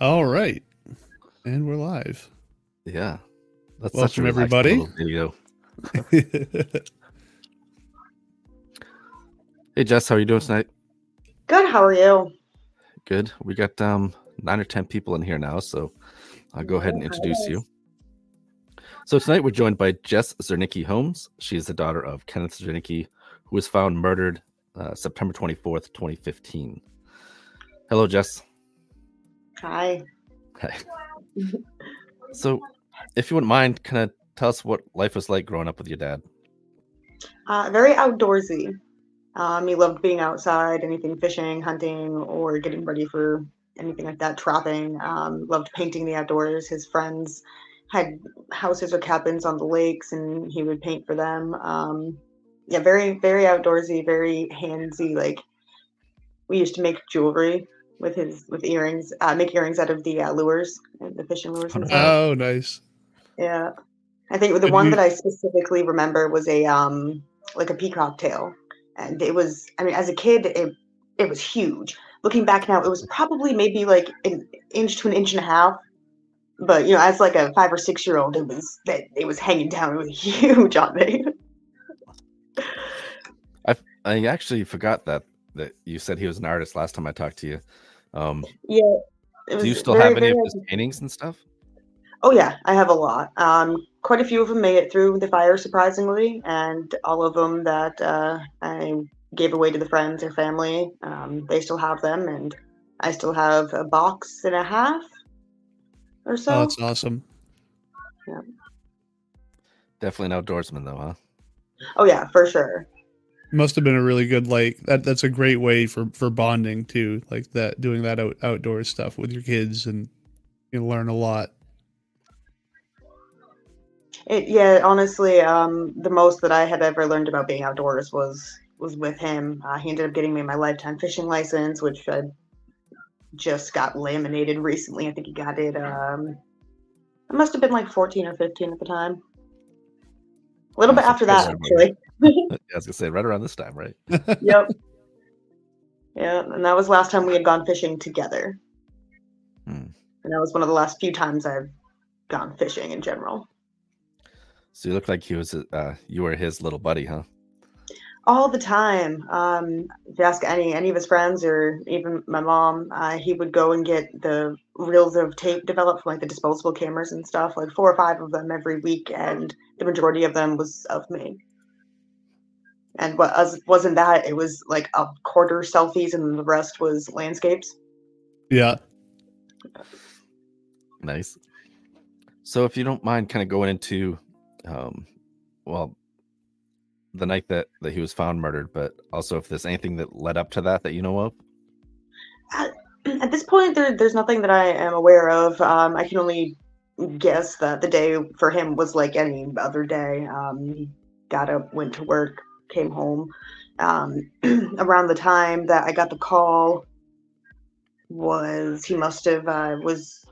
All right. And we're live. Yeah. That's Welcome, everybody. Video. hey, Jess, how are you doing tonight? Good. How are you? Good. We got um, nine or 10 people in here now, so I'll go ahead and introduce you. So tonight we're joined by Jess Zernicke Holmes. She is the daughter of Kenneth Zernicke, who was found murdered uh, September 24th, 2015. Hello, Jess. Hi. Hi. so, if you wouldn't mind, kind of tell us what life was like growing up with your dad. Uh, very outdoorsy. Um, he loved being outside, anything fishing, hunting, or getting ready for anything like that, trapping. Um, loved painting the outdoors. His friends had houses or cabins on the lakes, and he would paint for them. Um, yeah, very, very outdoorsy, very handsy. Like we used to make jewelry with his with earrings, uh, make earrings out of the uh, lures, the fishing lures. And oh, nice. Yeah, I think the one that I specifically remember was a um like a peacock tail, and it was. I mean, as a kid, it it was huge. Looking back now, it was probably maybe like an inch to an inch and a half. But you know, as like a five or six year old, it was that it was hanging down. It was huge on me. I I actually forgot that that you said he was an artist last time I talked to you. Um, yeah. Do you still very, have any of his paintings and stuff? Oh yeah, I have a lot. Um, quite a few of them made it through the fire, surprisingly, and all of them that uh, I gave away to the friends or family, um, they still have them, and I still have a box and a half or so. Oh, that's awesome. Yeah. Definitely an outdoorsman, though, huh? Oh yeah, for sure must have been a really good like that that's a great way for for bonding too like that doing that out, outdoor stuff with your kids and you learn a lot. It, yeah honestly um the most that i had ever learned about being outdoors was was with him. Uh, he ended up getting me my lifetime fishing license which i just got laminated recently. I think he got it um it must have been like 14 or 15 at the time. A little bit after that actually I was gonna say right around this time, right? yep. Yeah, and that was last time we had gone fishing together. Hmm. And that was one of the last few times I've gone fishing in general. So you look like he was uh, you were his little buddy, huh? All the time. Um, if you ask any any of his friends or even my mom, uh, he would go and get the reels of tape developed from like the disposable cameras and stuff, like four or five of them every week, and the majority of them was of me and what wasn't that it was like a quarter selfies and the rest was landscapes? Yeah. Nice. So if you don't mind kind of going into um well the night that that he was found murdered but also if there's anything that led up to that that you know of? At, at this point there, there's nothing that i am aware of. Um i can only guess that the day for him was like any other day. Um he got up went to work came home. Um, around the time that I got the call was he must have uh, was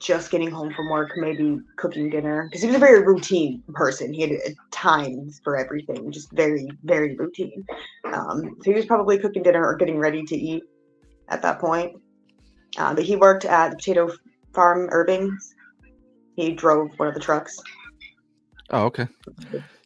just getting home from work, maybe cooking dinner because he was a very routine person. He had uh, times for everything, just very very routine. Um, so he was probably cooking dinner or getting ready to eat at that point. Uh, but he worked at the potato farm Irving's. He drove one of the trucks. Oh, okay.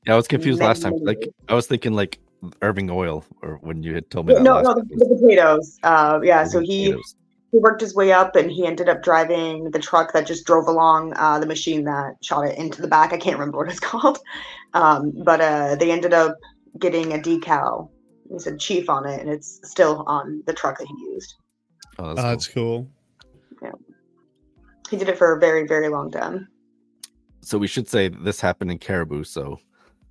Yeah, I was confused last time. Like I was thinking like Irving Oil, or when you had told me that. No, no, the, the, potatoes. Uh, yeah, the so he potatoes. he worked his way up, and he ended up driving the truck that just drove along uh, the machine that shot it into the back. I can't remember what it's called, um, but uh, they ended up getting a decal. It said Chief on it, and it's still on the truck that he used. Oh, that's, oh, cool. that's cool. Yeah, he did it for a very, very long time. So we should say this happened in Caribou. So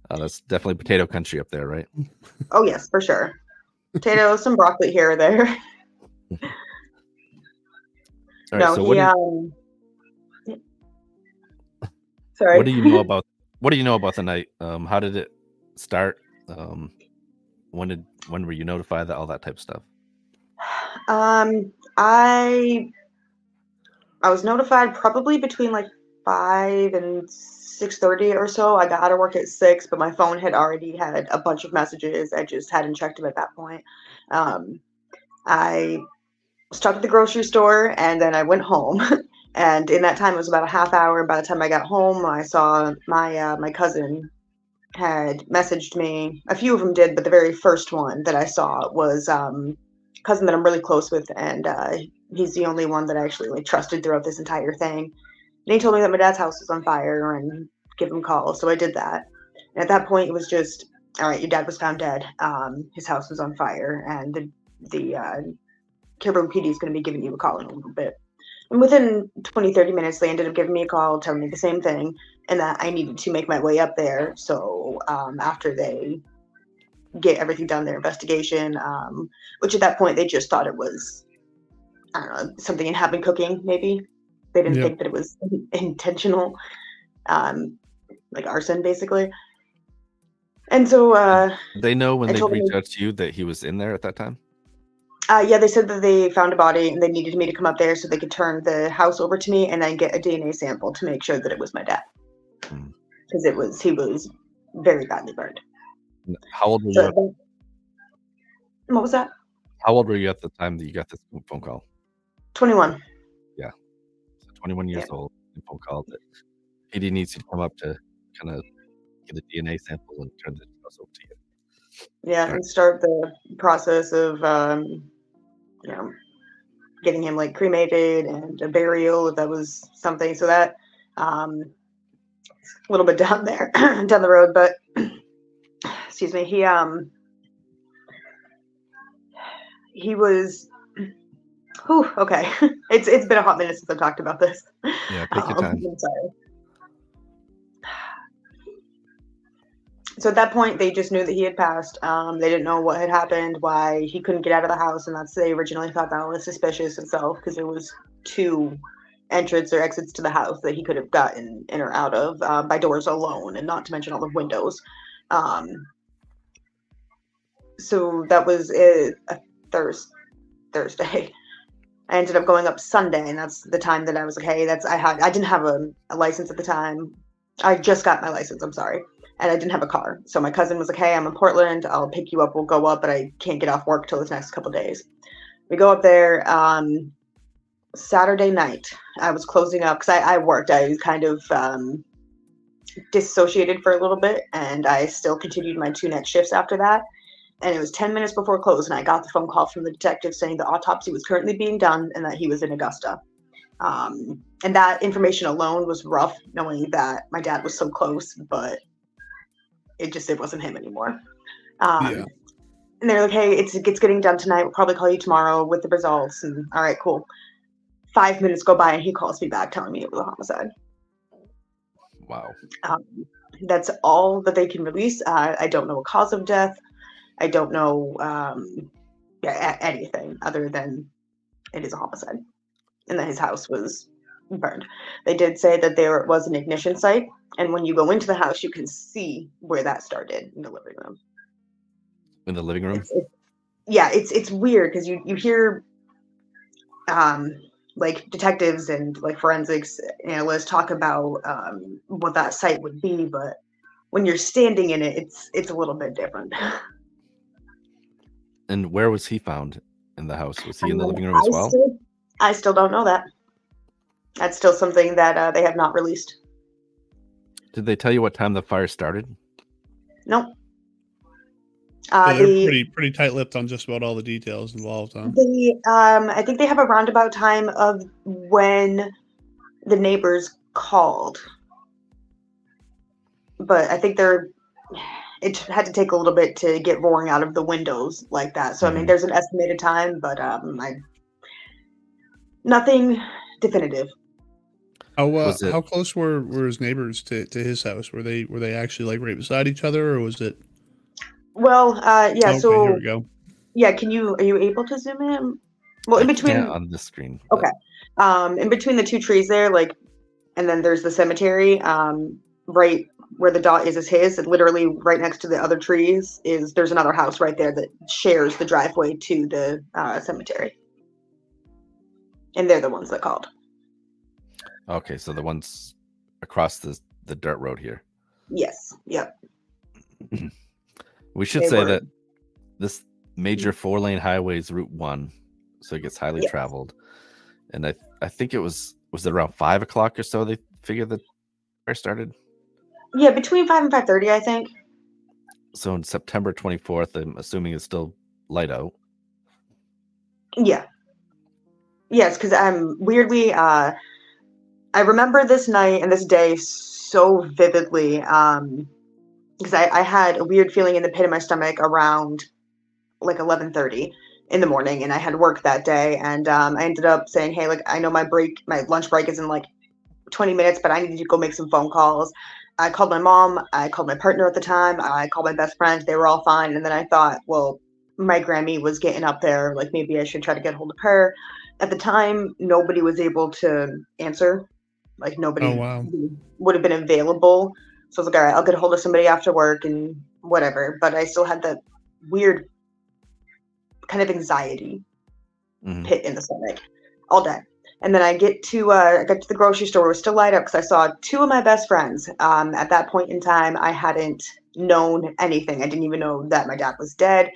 uh, that's definitely potato country up there, right? Oh yes, for sure. Potatoes, some broccoli here or there. All right, no, so what, he, do you, um, sorry. What do you know about what do you know about the night? Um, how did it start? Um, when did when were you notified that all that type of stuff? Um, I I was notified probably between like five and 6.30 or so i got out of work at 6 but my phone had already had a bunch of messages i just hadn't checked them at that point um, i stopped at the grocery store, and then I went home. and in that time, it was about a half hour. By the time I got home, I saw my uh, my cousin had messaged me. A few of them did, but the very first one that I saw was um, cousin that I'm really close with, and uh, he's the only one that I actually like trusted throughout this entire thing. He told me that my dad's house was on fire and give him calls, so I did that. And at that point, it was just all right. Your dad was found dead. Um, his house was on fire, and the the uh, PD is going to be giving you a call in a little bit. And within 20, 30 minutes, they ended up giving me a call, telling me the same thing, and that I needed to make my way up there. So um, after they get everything done, their investigation, um, which at that point they just thought it was, I don't know, something in having cooking, maybe. They didn't Yep. think that it was intentional, um, like arson, basically. And so, uh, They know when they reached him- out to you that he was in there at that time. uh, yeah, they said that they found a body and they needed me to come up there so they could turn the house over to me and then get a DNA sample to make sure that it was my dad. Hmm. Because it was, he was very badly burned. How old were you? So, At, what was that? how old were you at the time that you got this phone call? 21. So 21 years old. The phone call that PD needs to come up to kind of get a DNA sample and turn the house over to you. Yeah, and start the process of, um, you know, getting him like cremated and a burial if that was something. So that, um, a little bit down there, down the road, but excuse me, he, um, he was, whew, okay. It's, it's been a hot minute since I've talked about this. Yeah, take your Um, time. I'm sorry. So at that point, they just knew that he had passed. Um, they didn't know what had happened, why he couldn't get out of the house, and that's they originally thought that was suspicious itself because there was two entrance or exits to the house that he could have gotten in or out of uh, by doors alone, and not to mention all the windows. Um, so that was a, a Thurs Thursday. I ended up going up Sunday, and that's the time that I was like, "Hey, that's I had I didn't have a, a license at the time. I just got my license. I'm sorry, and I didn't have a car. So my cousin was like, "Hey, I'm in Portland. I'll pick you up. We'll go up, but I can't get off work till this next couple days." We go up there. Um, Saturday night, I was closing up because I, I worked. I kind of um, dissociated for a little bit, and I still continued my two next shifts after that and it was 10 minutes before close and i got the phone call from the detective saying the autopsy was currently being done and that he was in augusta um, and that information alone was rough knowing that my dad was so close but it just it wasn't him anymore um, Yeah. and they're like hey it's it's getting done tonight we'll probably call you tomorrow with the results and all right cool five minutes go by and he calls me back telling me it was a homicide Wow. um, that's all that they can release. Uh, I don't know a cause of death. I don't know um, yeah, anything other than it is a homicide, and that his house was burned. They did say that there was an ignition site, and when you go into the house, you can see where that started in the living room. In the living room? It's, it's, yeah, it's it's weird because you you hear um like detectives and like forensics analysts talk about um what that site would be, but when you're standing in it, it's it's a little bit different. And where was he found in the house? Was he in the living room as I well? Still, I still don't know that. That's still something that uh, they have not released. Did they tell you what time the fire started? Nope. Uh, they're the, pretty pretty tight lipped on just about all the details involved. Huh? The um, I think they have a roundabout time of when the neighbors called, but I think they're. It had to take a little bit to get roaring out of the windows like that. So I mean, Mhm. there's an estimated time, but um, I nothing definitive. How uh, how close were, were his neighbors to, to his house? Were they were they actually like right beside each other, or was it? Well, uh, yeah. okay, so here we go. yeah, can you are you able to zoom in? Well, in between can't on the screen. but- Okay. um in between the two trees there like and then there's the cemetery um right where the dot is is his and literally right next to the other trees is there's another house right there that shares the driveway to the uh, cemetery and they're the ones that called Okay, so the ones across the the dirt road here. yes yep We should They say were. that this major four lane highway is Route One. so it gets highly Yes. traveled. And I I think it was was it around five o'clock or so they figured that fire started. Yeah, between five and five thirty, I think. So in September twenty fourth, I'm assuming it's still light out. Yeah. Yes, because I'm weirdly, uh I remember this night and this day so vividly. Um because I, I had a weird feeling in the pit of my stomach around like eleven thirty in the morning and I had work that day and um I ended up saying, Hey, like I know my break my lunch break is in like twenty minutes, but I need to go make some phone calls. I called my mom, I called my partner at the time, I called my best friend, they were all fine, and then I thought, well, my Grammy was getting up there. Like maybe I should try to get hold of her. At the time, nobody was able to answer. Like nobody Oh, wow. would have been available. So I was like, all right, I'll get a hold of somebody after work and whatever. But I still had that weird kind of anxiety Mhm. pit in the stomach all day. And then I get to uh, I got to the grocery store. It was still light up because I saw two of my best friends. Um, at that point in time, I hadn't known anything. I didn't even know that my dad was dead.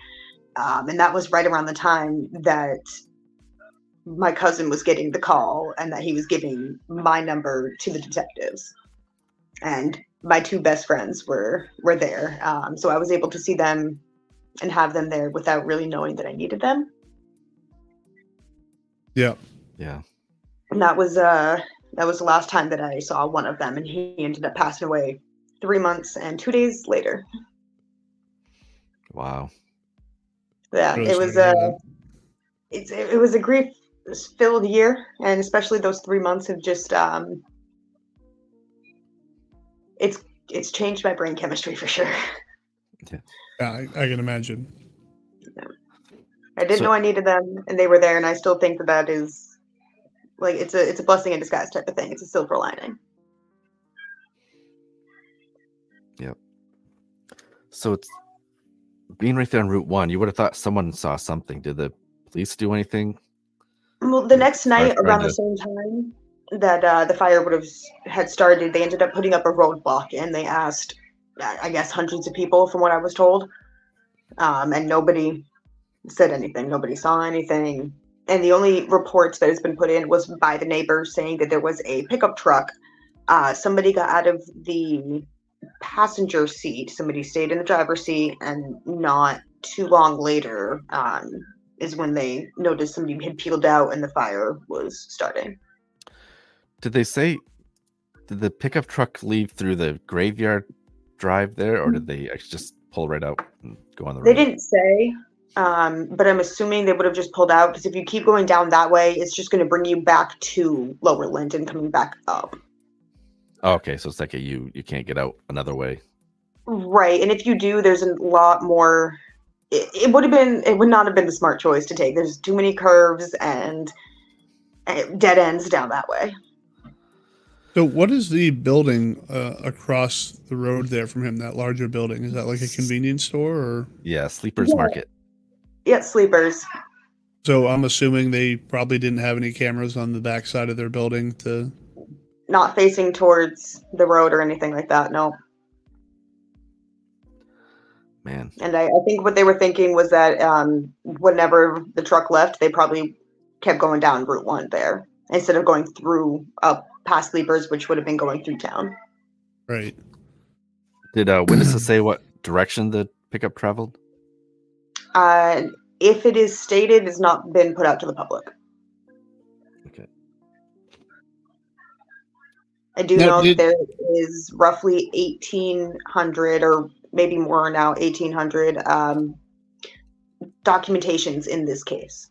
Um, and that was right around the time that my cousin was getting the call and that he was giving my number to the detectives. And my two best friends were were there. Um, so I was able to see them and have them there without really knowing that I needed them. Yeah. Yeah. And that was uh that was the last time that I saw one of them, and he ended up passing away three months and two days later. Wow. Yeah, it was a uh, it's it, it was a grief filled year, and especially those three months have just um, it's it's changed my brain chemistry for sure. Yeah, I, I can imagine. Yeah. I didn't So- know I needed them, and they were there, and I still think that that is like it's a it's a blessing in disguise type of thing. It's a silver lining. Yep. So it's being right there on Route One. You would have thought someone saw something. Did the police do anything? Well, the next night, around the same time that uh, the fire would have had started, they ended up putting up a roadblock, and they asked, I I guess, hundreds of people, from what I was told, um, and nobody said anything. Nobody saw anything, and the only reports that has been put in was by the neighbors saying that there was a pickup truck. Uh, somebody got out of the passenger seat. Somebody stayed in the driver's seat, and not too long later, um, is when they noticed somebody had peeled out and the fire was starting. Did they say? Did the pickup truck leave through the graveyard drive there, or did they just pull right out and go on the road? They didn't say, um, but I'm assuming they would have just pulled out because if you keep going down that way, it's just going to bring you back to Lower Lyndon, coming back up. Oh, okay, so it's like a you you can't get out another way. Right, and if you do, there's a lot more. It, it would have been. It would not have been the smart choice to take. There's too many curves and uh, dead ends down that way. So, what is the building uh, across the road there from him? That larger building is that like a convenience store, or Yeah, sleepers Yeah. market. Yeah, sleepers. so? I'm assuming they probably didn't have any cameras on the back side of their building to. Not facing towards the road or anything like that. No. Man, And I, I think what they were thinking was that um, whenever the truck left, they probably kept going down Route One there instead of going through up past Sleepers, which would have been going through town. Right. did uh, witnesses say what direction the pickup traveled? Uh, if it is stated, it's not been put out to the public. Okay. I do Now, know did- there is roughly 1,800 or maybe more now, 1,800 um, documentations in this case.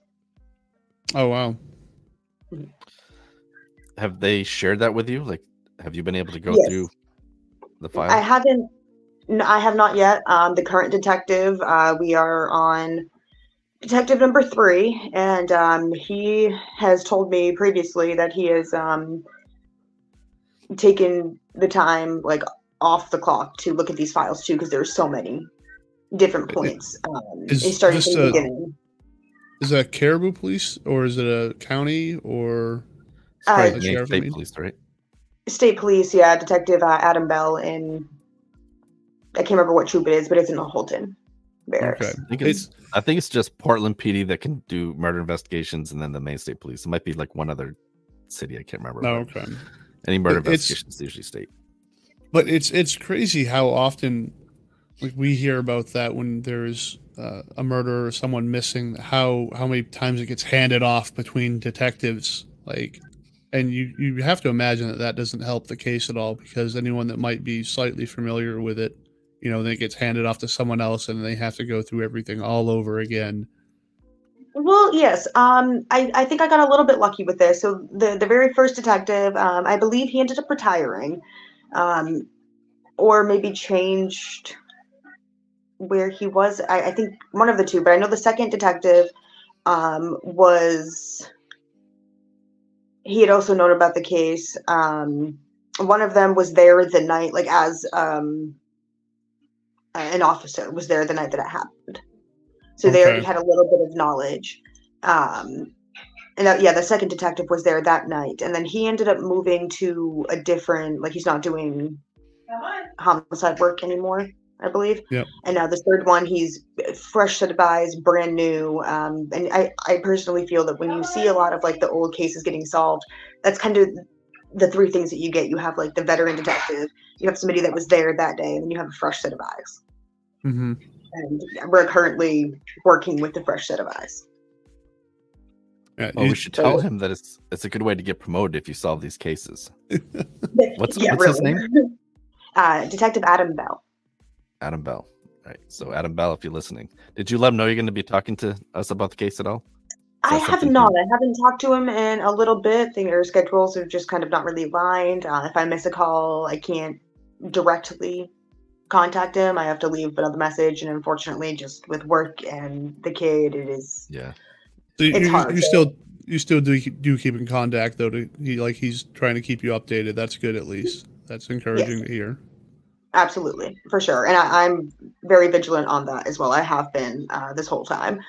Oh wow. Have they shared that with you? Like, have you been able to go Yes. through the file? I haven't. No, I have not yet. Um, the current detective. Uh, we are on detective number three, and um, he has told me previously that he has um, taken the time, like off the clock, to look at these files too, because there's so many different points. Um, is he started this from the a- beginning. Is that Caribou Police or is it a county or? Uh, the The Maine sheriff, I state police, right? State police, yeah, Detective uh, Adam Bell in. I can't remember what troop it is, but it's in the Houlton. barracks. Okay. I think it's, I think it's just Portland PD that can do murder investigations, and then the Maine State Police. It might be like one other city. I can't remember. Oh, okay. Any murder It- it's- investigations usually state. But it's it's crazy how often like we hear about that when there's uh, a murder or someone missing. How how many times it gets handed off between detectives, like, and you you have to imagine that that doesn't help the case at all because anyone that might be slightly familiar with it, you know, then it gets handed off to someone else and they have to go through everything all over again. Well, yes. Um, I, I think I got a little bit lucky with this. So the the very first detective, um, I believe he ended up retiring, um, or maybe changed where he was. I, I think one of the two, but I know the second detective um, was he had also known about the case. Um, one of them was there the night, like as um, an officer was there the night that it happened. So they already had a little bit of knowledge. Um, and that, yeah, the second detective was there that night, and then he ended up moving to a different, like he's not doing homicide work anymore, I believe. Yep. And now the third one, he's fresh set of eyes, brand new. Um, and I, I personally feel that when you see a lot of like the old cases getting solved, that's kind of the three things that you get. You have like the veteran detective, you have somebody that was there that day, and then you have a fresh set of eyes. Mm-hmm. And we're currently working with the fresh set of eyes. Yeah, Well, you- we should tell him that it's it's a good way to get promoted if you solve these cases. What's- yeah, what's his really. Uh, Detective Adam Bell. Adam Bell. Right. So Adam Bell, if you're listening, did you let him know you're going to be talking to us about the case at all? I have something not. I haven't talked to him in a little bit. Their schedules are just kind of not really aligned. Uh, if I miss a call, I can't directly contact him. I have to leave another message, and unfortunately, just with work and the kid, it is. Yeah. So you, It's you, hard you still you still do do keep in contact though. To he like he's trying to keep you updated. That's good at least. That's encouraging to hear. Absolutely, for sure, and I, I'm very vigilant on that as well. I have been uh, this whole time.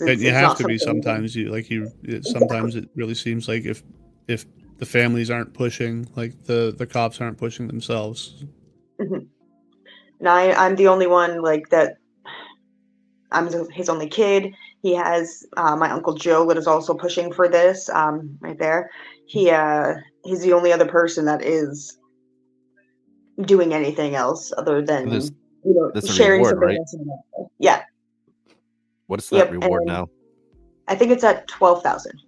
And you it's have to be sometimes. You like you. It, sometimes it really seems like if if the families aren't pushing, like the the cops aren't pushing themselves. and I, I'm the only one like that. I'm his only kid. He has uh, my uncle Joe that is also pushing for this. Um, right there, he uh, he's the only other person that is doing anything else other than There's- you know there's sharing reward, something right? once in a while. Yeah, What is that Yep, reward now? I think it's at twelve thousand.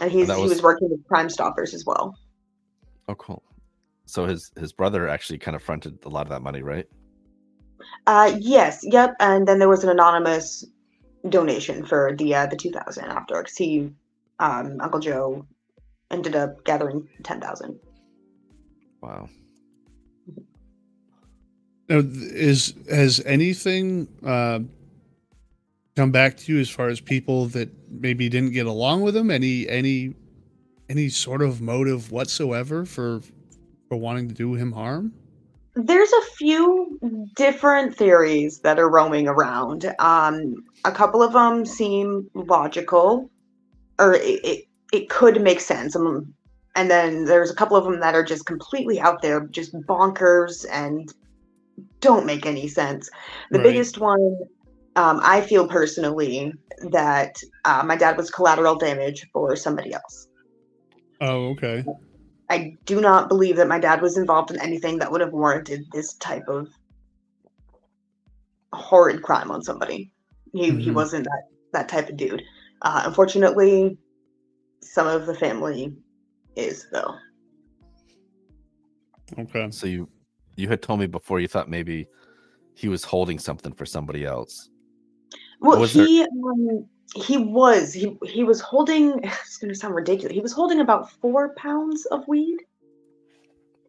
And he's that he was- was working with Crime Stoppers as well. Oh, cool. So his his brother actually kind of fronted a lot of that money, right? Uh, yes, yep. And then there was an anonymous donation for the uh, the two thousand after because he, um, Uncle Joe, ended up gathering ten thousand. Wow. Now, is has anything uh, come back to you as far as people that maybe didn't get along with him? Any any any sort of motive whatsoever for for wanting to do him harm? There's a few different theories that are roaming around. Um, a couple of them seem logical, or it, it, it could make sense. Um, and then there's a couple of them that are just completely out there, just bonkers and don't make any sense. The Right. biggest one, um, I feel personally, that uh, my dad was collateral damage for somebody else. Oh, okay. I do not believe that my dad was involved in anything that would have warranted this type of horrid crime on somebody. He he Mhm. wasn't that that type of dude. Uh, unfortunately, some of the family is though. Okay. So you you had told me before you thought maybe he was holding something for somebody else. Well, Was he um, he was he he was holding. It's going to sound ridiculous. He was holding about four pounds of weed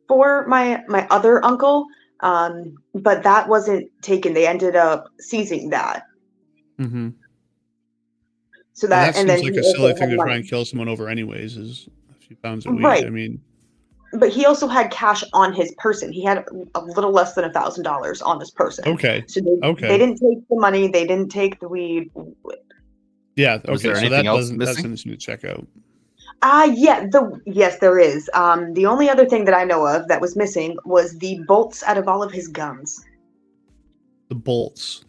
for my my other uncle, um, but that wasn't taken. They ended up seizing that. Mm-hmm. So That, that, seems and then like a silly thing to try and kill someone over, anyways. Is a few pounds of weed. Right. I mean, But he also had cash on his person. He had a little less than a thousand dollars on his person. okay. So they, Okay. they didn't take the money. They didn't take the weed. Yeah. Was Okay. there So anything that else doesn't that missing? doesn't seem to check out. Ah, yeah, the yes, there is. Um, the only other thing that I know of that was missing was the bolts out of all of his guns. The bolts.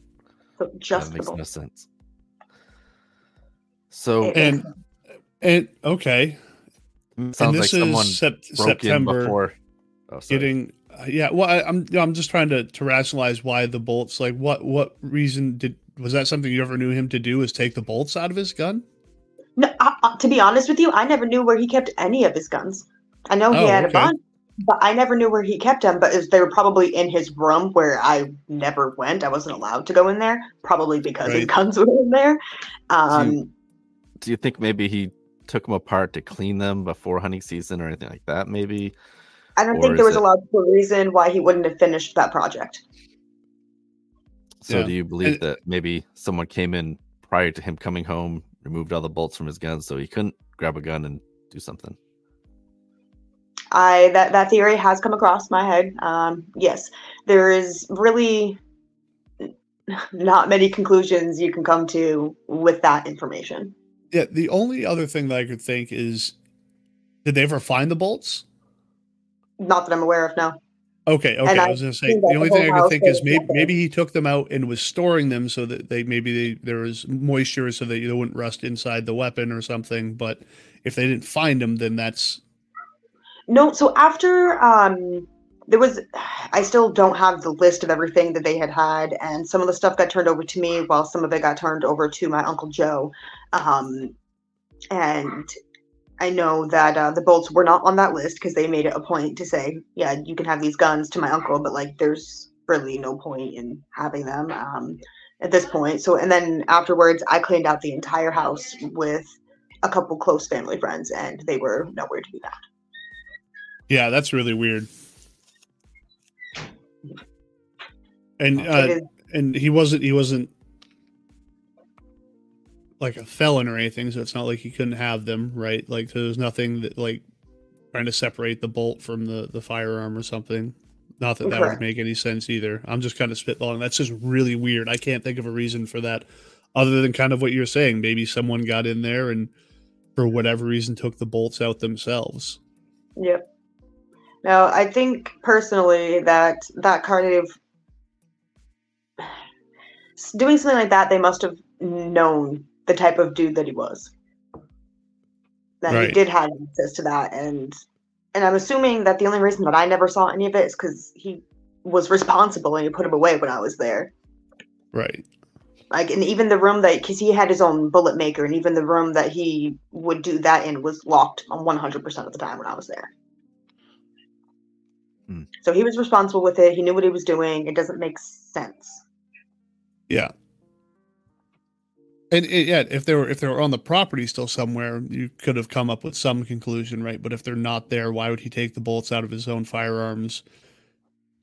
So just that the makes no sense. So It- And and okay. It sounds and like this someone is sep- broke in September before. Oh, getting uh, yeah, well I, I'm I'm just trying to to rationalize why the bolts like what what reason did was that something you ever knew him to do is take the bolts out of his gun? No, uh, uh, to be honest with you, I never knew where he kept any of his guns. I know he Oh, had okay. a bunch, but I never knew where he kept them. But if they were probably in his room where I never went. I wasn't allowed to go in there, probably because his Right. guns were in there. Um, Do you think maybe he took them apart to clean them before hunting season or anything like that? Maybe. I don't or think there was a logical reason why he wouldn't have finished that project. So Yeah. do you believe And- that maybe someone came in prior to him coming home, removed all the bolts from his gun, so he couldn't grab a gun and do something? I that that theory has come across my head. Um, yes, there is really not many conclusions you can come to with that information. Yeah, the only other thing that I could think is did they ever find the bolts? Not that I'm aware of. No. Okay, okay. And I was gonna say the only the thing I could think is maybe maybe he took them out and was storing them so that they maybe they, there was moisture so that they wouldn't rust inside the weapon or something. But if they didn't find them, then that's No, so after um there was I still don't have the list of everything that they had had and some of the stuff got turned over to me while some of it got turned over to my uncle Joe. Um and I know that uh, the bolts were not on that list because they made it a point to say, yeah, you can have these guns to my uncle, but like there's really no point in having them um, at this point. So, and then afterwards, I cleaned out the entire house with a couple close family friends, and they were nowhere to be found. yeah, that's really weird. And uh, and he wasn't he wasn't like a felon or anything, so it's not like he couldn't have them, right? Like so there's nothing that like trying to separate the bolt from the the firearm or something. Not that that would make any sense either. I'm just kind of spitballing. That's just really weird. I can't think of a reason for that, other than kind of what you're saying. Maybe someone got in there and for whatever reason took the bolts out themselves. Yep. Now, I think personally that that kind of doing something like that, they must have known the type of dude that he was. That he did have access to that, and and I'm assuming that the only reason that I never saw any of it is because he was responsible and he put him away when I was there. Right. Like, and even the room that because he had his own bullet maker, and even the room that he would do that in was locked on 100% of the time when I was there. Hmm. So he was responsible with it. He knew what he was doing. It doesn't make sense. Yeah. And it, yeah, if they were if they were on the property still somewhere, you could have come up with some conclusion, right? But if they're not there, why would he take the bullets out of his own firearms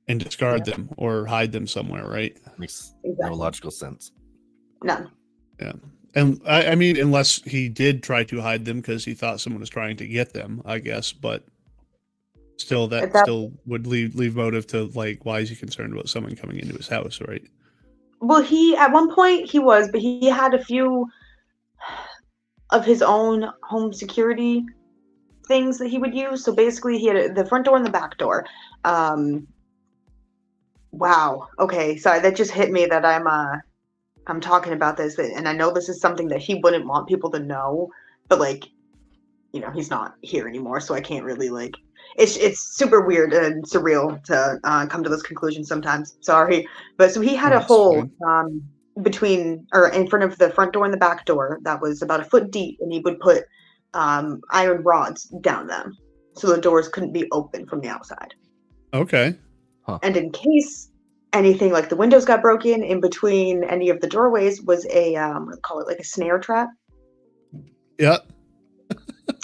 and discard them or hide them somewhere, right? Makes no logical sense. None. Yeah. And I, I mean, unless he did try to hide them because he thought someone was trying to get them, I guess. But still, that, that- still would leave leave motive to like, why is he concerned about someone coming into his house, right? Well, he at one point he was, but he had a few of his own home security things that he would use. So basically, he had the front door and the back door. Um, wow. Okay. Sorry, that just hit me that I'm uh I'm talking about this, and I know this is something that he wouldn't want people to know, but like, you know, he's not here anymore, so I can't really like. It's it's super weird and surreal to uh, come to this conclusion sometimes. Sorry, but so he had a hole um, between or in front of the front door and the back door that was about a foot deep, and he would put um, iron rods down them so the doors couldn't be open from the outside. Okay. And in case anything like the windows got broken in between any of the doorways was a um, what do you call it like a snare trap. Yeah.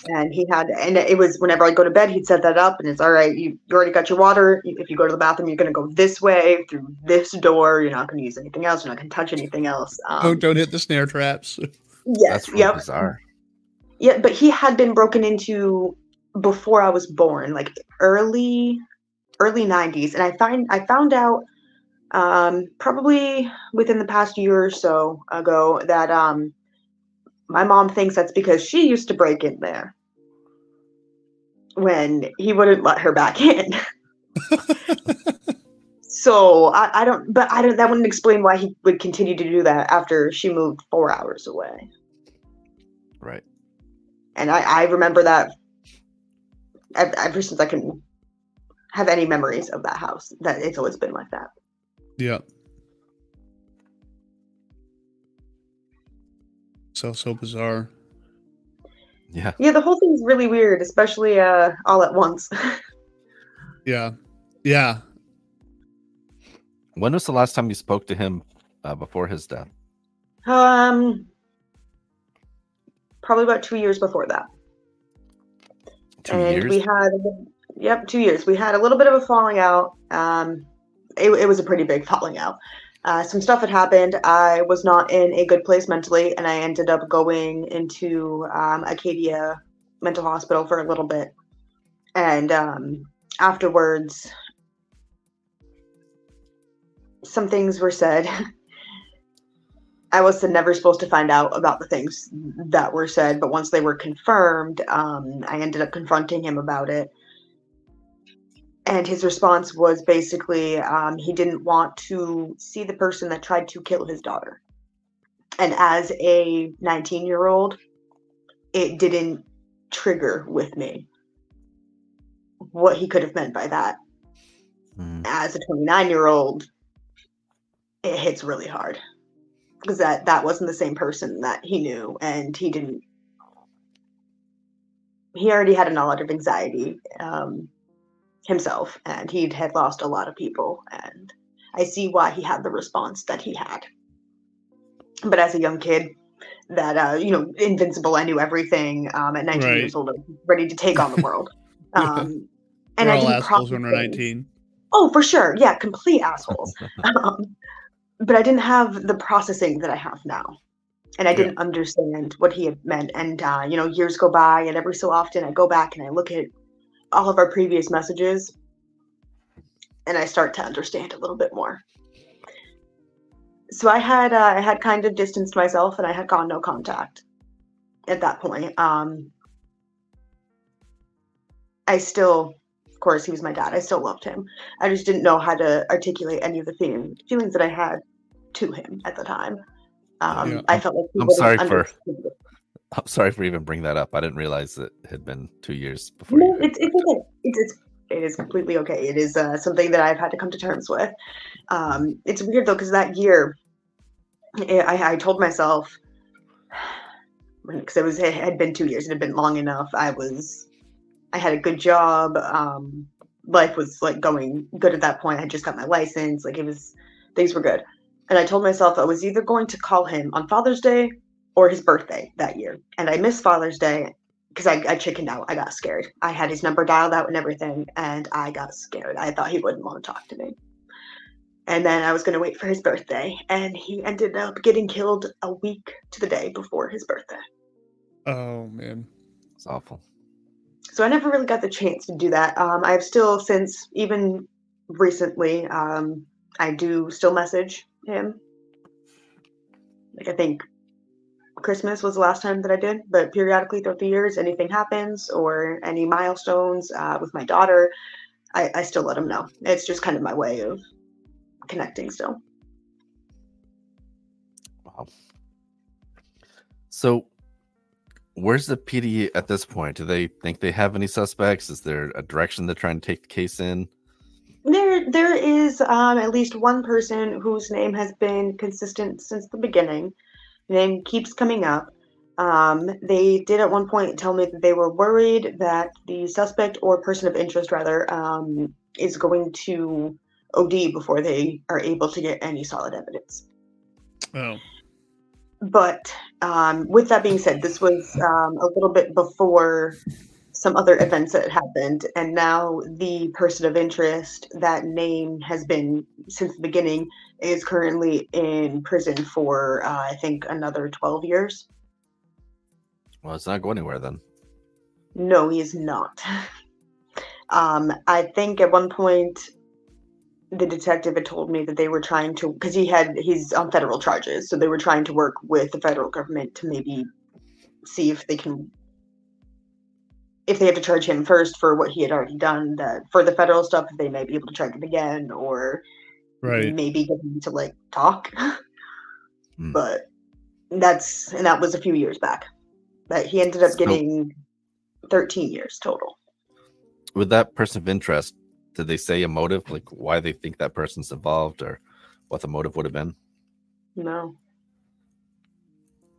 And he had, and it was whenever I go to bed, he'd set that up, and it's all right. You, you already got your water. If you go to the bathroom, you're gonna go this way through this door. You're not gonna use anything else. You're not gonna touch anything else. Um, Don't don't hit the snare traps. yes, That's yep. bizarre. Yeah, but he had been broken into before I was born, like early early 90s, and I find I found out um, probably within the past year or so ago that um, my mom thinks that's because she used to break in there. when he wouldn't let her back in. so I, I don't, but I don't. That wouldn't explain why he would continue to do that after she moved four hours away. Right. And I, I remember that ev- ever since I can have any memories of that house. That it's always been like that. Yeah. So so bizarre. Yeah. Yeah, the whole thing's really weird, especially uh all at once. Yeah. Yeah. When was the last time you spoke to him uh, before his death? um, probably about two years before that. Two and years. we had yep two years we had a little bit of a falling out um it, it was a pretty big falling out uh, some stuff had happened. I was not in a good place mentally and i ended up going into um, acadia mental hospital for a little bit. And um, afterwards some things were said. I was never supposed to find out about the things that were said, but once they were confirmed, um, I ended up confronting him about it. And his response was basically um, he didn't want to see the person that tried to kill his daughter. And as a 19 year old, it didn't trigger with me what he could have meant by that. Mm, As a 29 year old, it hits really hard because that that wasn't the same person that he knew and he didn't he already had a lot of anxiety um, himself and he had lost a lot of people and i see why he had the response that he had but as a young kid that uh, you know invincible i knew everything um, at 19 Right. years old ready to take on the world um, and we're i didn't assholes when we're 19. Oh, for sure. Yeah, complete assholes. um, but I didn't have the processing that I have now. And I didn't understand what he had meant. And, uh, you know, years go by, and every so often I go back and I look at all of our previous messages and I start to understand a little bit more. So I had uh, I had kind of distanced myself and I had gone no contact at that point. Um, I still, of course, he was my dad. I still loved him. I just didn't know how to articulate any of the feeling, feelings that I had to him at the time. Um, Yeah. I felt like he I'm sorry for-. I'm sorry for even bringing that up. I didn't realize it had been two years before No, it's, it's okay. It's, it's it is completely okay. It is uh, something that I've had to come to terms with. Um, it's weird though because that year, I, I I told myself because it was it had been two years. It had been long enough. I was I had a good job. Um, life was like going good at that point. I had just got my license. Like it was things were good. And I told myself I was either going to call him on Father's Day or his birthday that year. And I missed Father's Day because I, I chickened out. I got scared. I had his number dialed out and everything, and I got scared. I thought he wouldn't want to talk to me. And then I was going to wait for his birthday, and he ended up getting killed a week to the day before his birthday. Oh man. It's awful. So I never really got the chance to do that. Um, I've still, since even recently, um, I do still message him. Like I think Christmas was the last time that I did, but periodically throughout the years, anything happens or any milestones uh, with my daughter, I, I still let them know. It's just kind of my way of connecting still. Wow. So, where's the PD at this point? Do they think they have any suspects? Is there a direction they're trying to take the case in? There, there is um, at least one person whose name has been consistent since the beginning. Name keeps coming up. Um, they did at one point tell me that they were worried that the suspect or person of interest, rather, um, is going to OD before they are able to get any solid evidence. Oh. But um, with that being said, this was um, a little bit before some other events that happened, and now the person of interest, that name has been since the beginning, is currently in prison for uh, I think another twelve years. Well, it's not going anywhere then. No, he is not. Um, I think at one point the detective had told me that they were trying to because he had he's on federal charges, so they were trying to work with the federal government to maybe see if they can if they have to charge him first for what he had already done, that for the federal stuff, they may be able to charge him again, or Right. maybe get him to like talk. Hmm. But that's and that was a few years back. But he ended up So- getting 13 years total. With that person of interest, did they say a motive, like why they think that person's involved, or what the motive would have been? No.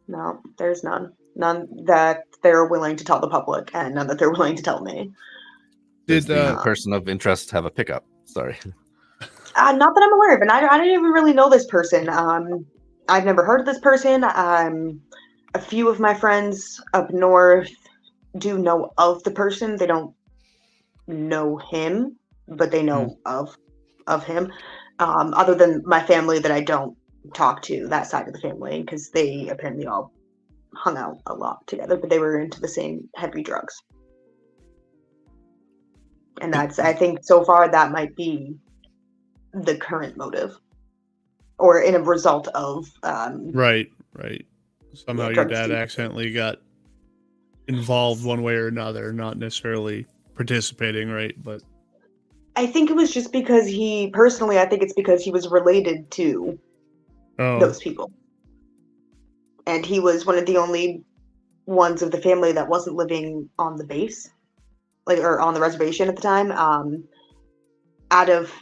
No, there's none. None that they're willing to tell the public and none that they're willing to tell me. Does Did the uh, person of interest have a pickup? Sorry. Uh, not that I'm aware of, and I, I didn't even really know this person. Um, I've never heard of this person. Um, a few of my friends up north do know of the person. They don't know him, but they know of of him. Um, other than my family that I don't talk to, that side of the family, because they apparently all hung out a lot together, but they were into the same heavy drugs. And that's, I think, so far that might be the current motive, or in a result of. Um, right, right. Somehow your dad accidentally got involved one way or another, not necessarily participating, right? But I think it was just because he personally. I think it's because he was related to oh, those people, and he was one of the only ones of the family that wasn't living on the base, like or on the reservation at the time. Um, out of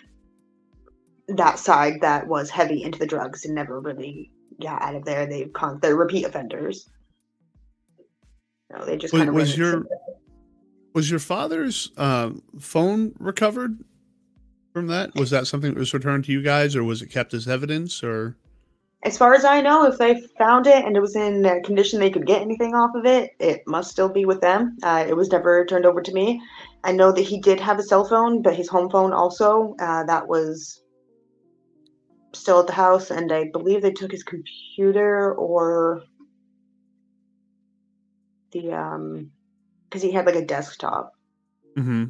that side that was heavy into the drugs and never really got out of there. They con- they're repeat offenders. No, they just Was- kind of was your- was your father's um, phone recovered from that? Was that something that was returned to you guys, or was it kept as evidence? Or As far as I know, if they found it and it was in a condition they could get anything off of it, it must still be with them. Uh, it was never turned over to me. I know that he did have a cell phone, but his home phone also, uh, that was still at the house. And I believe they took his computer or the, um, because he had like a desktop. Mm-hmm.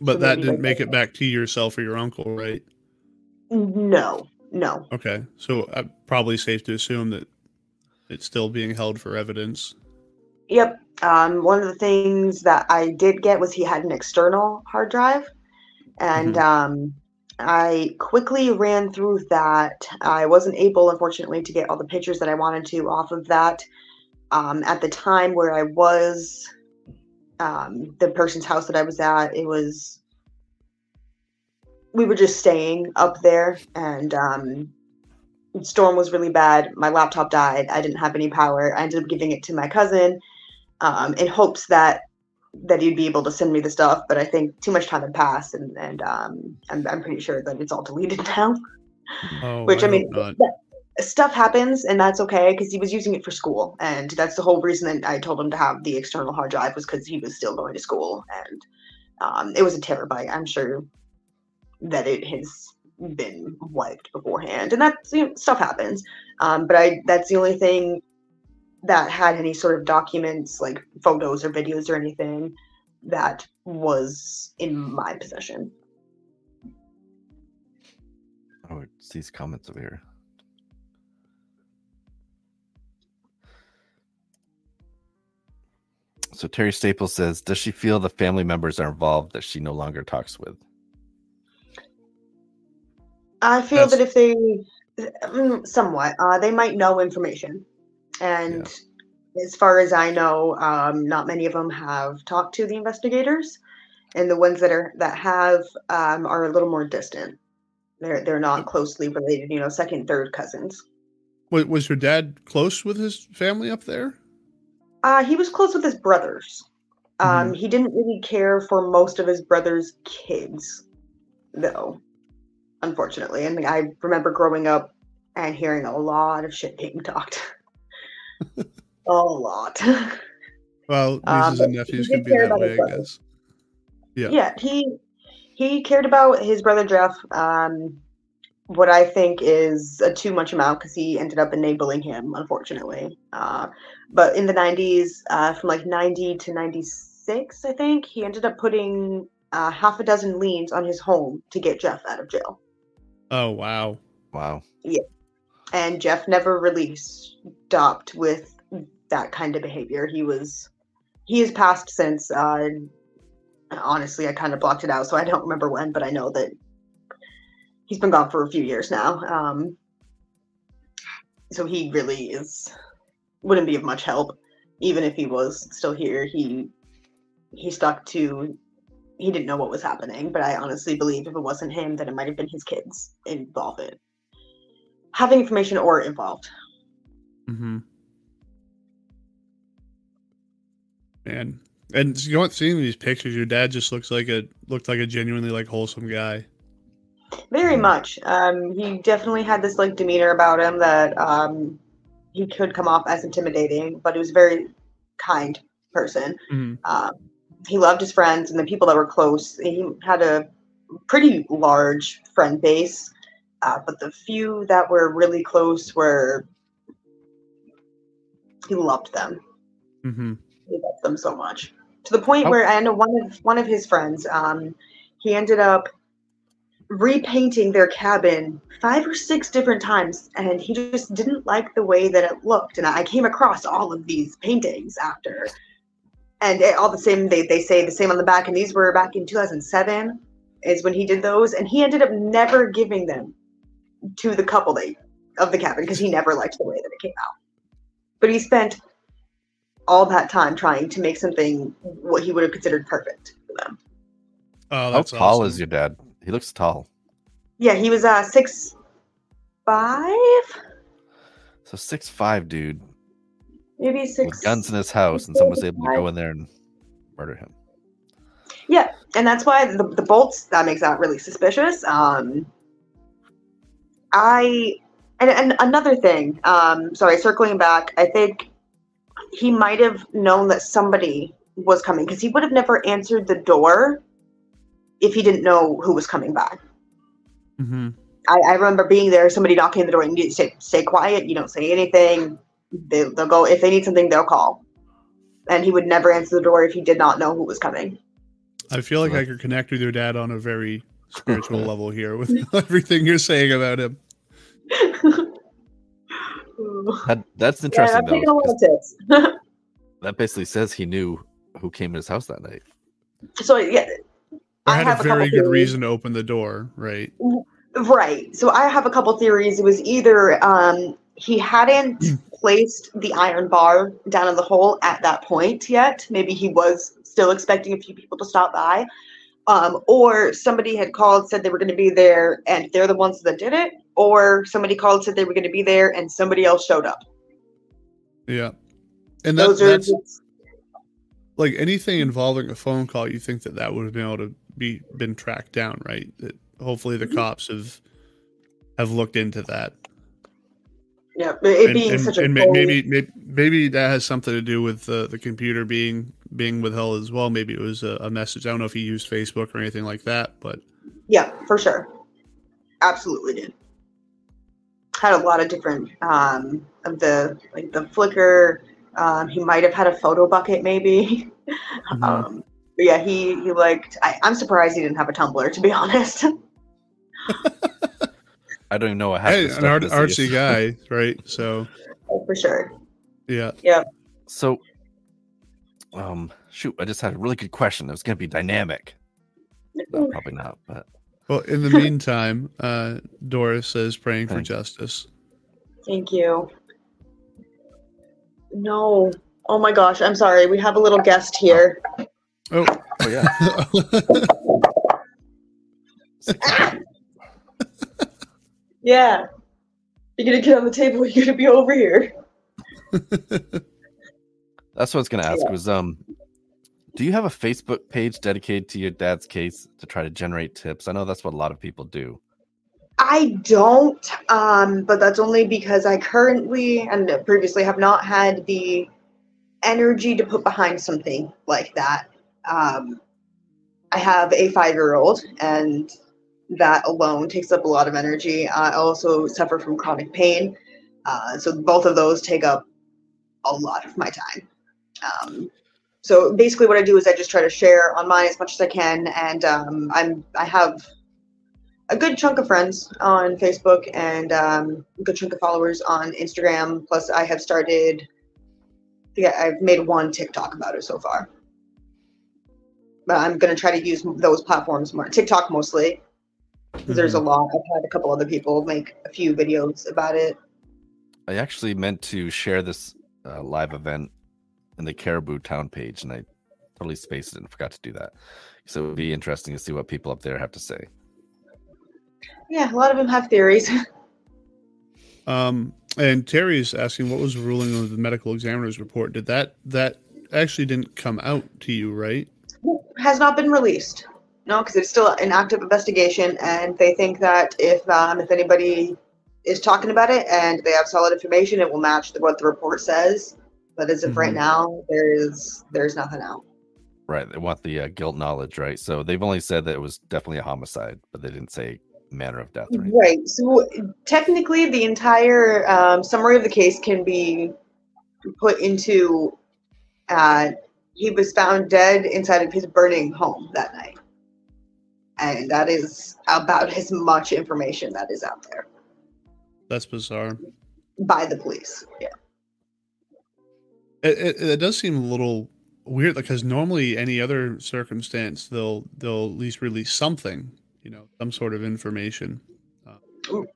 but So that didn't like- make it back to yourself or your uncle, right? No, no. Okay, so uh, probably safe to assume that it's still being held for evidence. Yep. Um, one of the things that I did get was he had an external hard drive, and um, I quickly ran through that. I wasn't able, unfortunately, to get all the pictures that I wanted to off of that. Um, at the time where I was, um, the person's house that I was at, it was. We were just staying up there, and um, storm was really bad. My laptop died. I didn't have any power. I ended up giving it to my cousin um, in hopes that that he'd be able to send me the stuff. But I think too much time had passed, and and um, I'm I'm pretty sure that it's all deleted now. Oh, Which I, mean, not. that- stuff happens, and that's okay because he was using it for school, and that's the whole reason that I told him to have the external hard drive was because he was still going to school, and um, it was a terabyte. I'm sure that it has been wiped beforehand, and that's you know, stuff happens. Um, but I that's the only thing that had any sort of documents like photos or videos or anything that was in my possession. Oh, it's these comments over here. So Terry Staples says, "Does she feel the family members are involved that she no longer talks with?" I feel That's- that if they, mm, somewhat, uh, they might know information, and as far as I know, um, not many of them have talked to the investigators, and the ones that are that have um, are a little more distant. They're they're not closely related, you know, second, third cousins. Was, was your dad close with his family up there? Uh, he was close with his brothers. Um, He didn't really care for most of his brother's kids, though, unfortunately. And I remember growing up and hearing a lot of shit being talked. a lot. Well, Um, and nephews he can be that way, I brother. guess. Yeah. yeah, he he cared about his brother Jeff. Um, what I think is a too much amount because he ended up enabling him, unfortunately. Uh, but in the '90s, uh, from like '90 to '96, I think he ended up putting uh, half a dozen liens on his home to get Jeff out of jail. Oh wow. Wow. Yeah. And Jeff never really stopped with that kind of behavior. He was he has passed since. Uh, honestly, I kind of blocked it out, so I don't remember when, but I know that he's been gone for a few years now. Um, so he really is wouldn't be of much help, even if he was still here. He he stuck to he didn't know what was happening, but I honestly believe if it wasn't him, then it might have been his kids involved in having information or involved. Mm-hmm. Man, and you know what? Seeing these pictures, your dad just looks like a looked like a genuinely like wholesome guy. Very much. Um, he definitely had this like demeanor about him that um, he could come off as intimidating, but he was a very kind person. Mm-hmm. Um, he loved his friends and the people that were close. He had a pretty large friend base, uh, but the few that were really close were he loved them. Mm-hmm. He loved them so much to the point How- where I know one of one of his friends. Um, he ended up repainting their cabin five or six different times and he just didn't like the way that it looked and i came across all of these paintings after and it, all the same they, they say the same on the back and these were back in 2007 is when he did those and he ended up never giving them to the couple they, of the cabin because he never liked the way that it came out but he spent all that time trying to make something what he would have considered perfect for them Oh, How that's tall awesome. is your dad? He looks tall. yeah he was uh six five So six five, dude, maybe six with guns in his house, and someone was able to go in there and murder him. Yeah, and that's why the, the bolts that makes that really suspicious. Um, I and, and another thing. Um, sorry, circling back. I think he might have known that somebody was coming because he would have never answered the door if he didn't know who was coming by. Mm-hmm. I, I remember being there, somebody knocking on the door, and you say, "Stay quiet. You don't say anything." They, they'll go if they need something, they'll call. And he would never answer the door if he did not know who was coming. I feel like I could connect with your dad on a very spiritual level here with everything you're saying about him. That, that's interesting I'm taking a though. lot 'cause of tips. That basically says he knew who came in his house that night. so yeah, Or I had have a a very good theories. reason to open the door, right? right. So I have a couple theories. It was either um, he hadn't placed the iron bar down in the hole at that point yet. Maybe he was still expecting a few people to stop by. Um, or somebody had called, said they were going to be there, and they're the ones that did it. Or somebody called, said they were going to be there, and somebody else showed up. Yeah. And that, Those are that's just- like anything involving a phone call. You think that that would have been able to be been tracked down, right? That hopefully the Mhm. cops have have looked into that. Yeah. It and, being and- such a and cold- maybe, maybe maybe that has something to do with the the computer being being withheld as well. Maybe it was a, a message. I don't know if he used Facebook or anything like that, but Yeah, for sure. Absolutely did. Had a lot of different um of the like the Flickr. Um, he might have had a Photobucket, maybe. Mhm. Um, but yeah, he he liked. I, I'm surprised he didn't have a Tumblr, to be honest. I don't even know what half hey, an stuff art, artsy guy, right? So for sure. yeah, Yeah. So, um, shoot, I just had a really good question. It was going to be dynamic. No, probably not, but Well, in the meantime, uh, Doris says praying for Thank you. justice. Thank you. No. Oh my gosh, I'm sorry. We have a little guest here. Oh, oh yeah, Yeah. You're gonna get on the table. You're gonna be over here. that's what I was going to ask. Was um, do you have a Facebook page dedicated to your dad's case to try to generate tips? I know that's what a lot of people do. I don't, um, but that's only because I currently and previously have not had the energy to put behind something like that. Um, I have a five year old, and that alone takes up a lot of energy. I also suffer from chronic pain. Uh, so both of those take up a lot of my time. Um, so basically, what I do is I just try to share on mine as much as I can, and um, I'm I have a good chunk of friends on Facebook and um, a good chunk of followers on Instagram. Plus, I have started Yeah, I've made one TikTok about it so far. But I'm gonna try to use those platforms more. TikTok mostly, because there's a Mhm. lot. I've had a couple other people make a few videos about it. I actually meant to share this uh, live event in the Caribou Town page, and I totally spaced it and forgot to do that. So it would be interesting to see what people up there have to say. Yeah, a lot of them have theories. Um, and Terry is asking, what was the ruling of the medical examiner's report? Did that that actually didn't come out to you, right? has not been released. No, because it's still an active investigation, and they think that if um, if anybody is talking about it and they have solid information, it will match the, what the report says. But as of right Mhm. now, there is there's nothing out. Right. They want the uh, guilt knowledge, right? So they've only said that it was definitely a homicide, but they didn't say manner of death or. Right. So technically, the entire um, summary of the case can be put into. Uh, he was found dead inside of his burning home that night, and that is about as much information that is out there That's bizarre. by the police. Yeah. It, it, it does seem a little weird because normally any other circumstance they'll they'll at least release something, you know, some sort of information.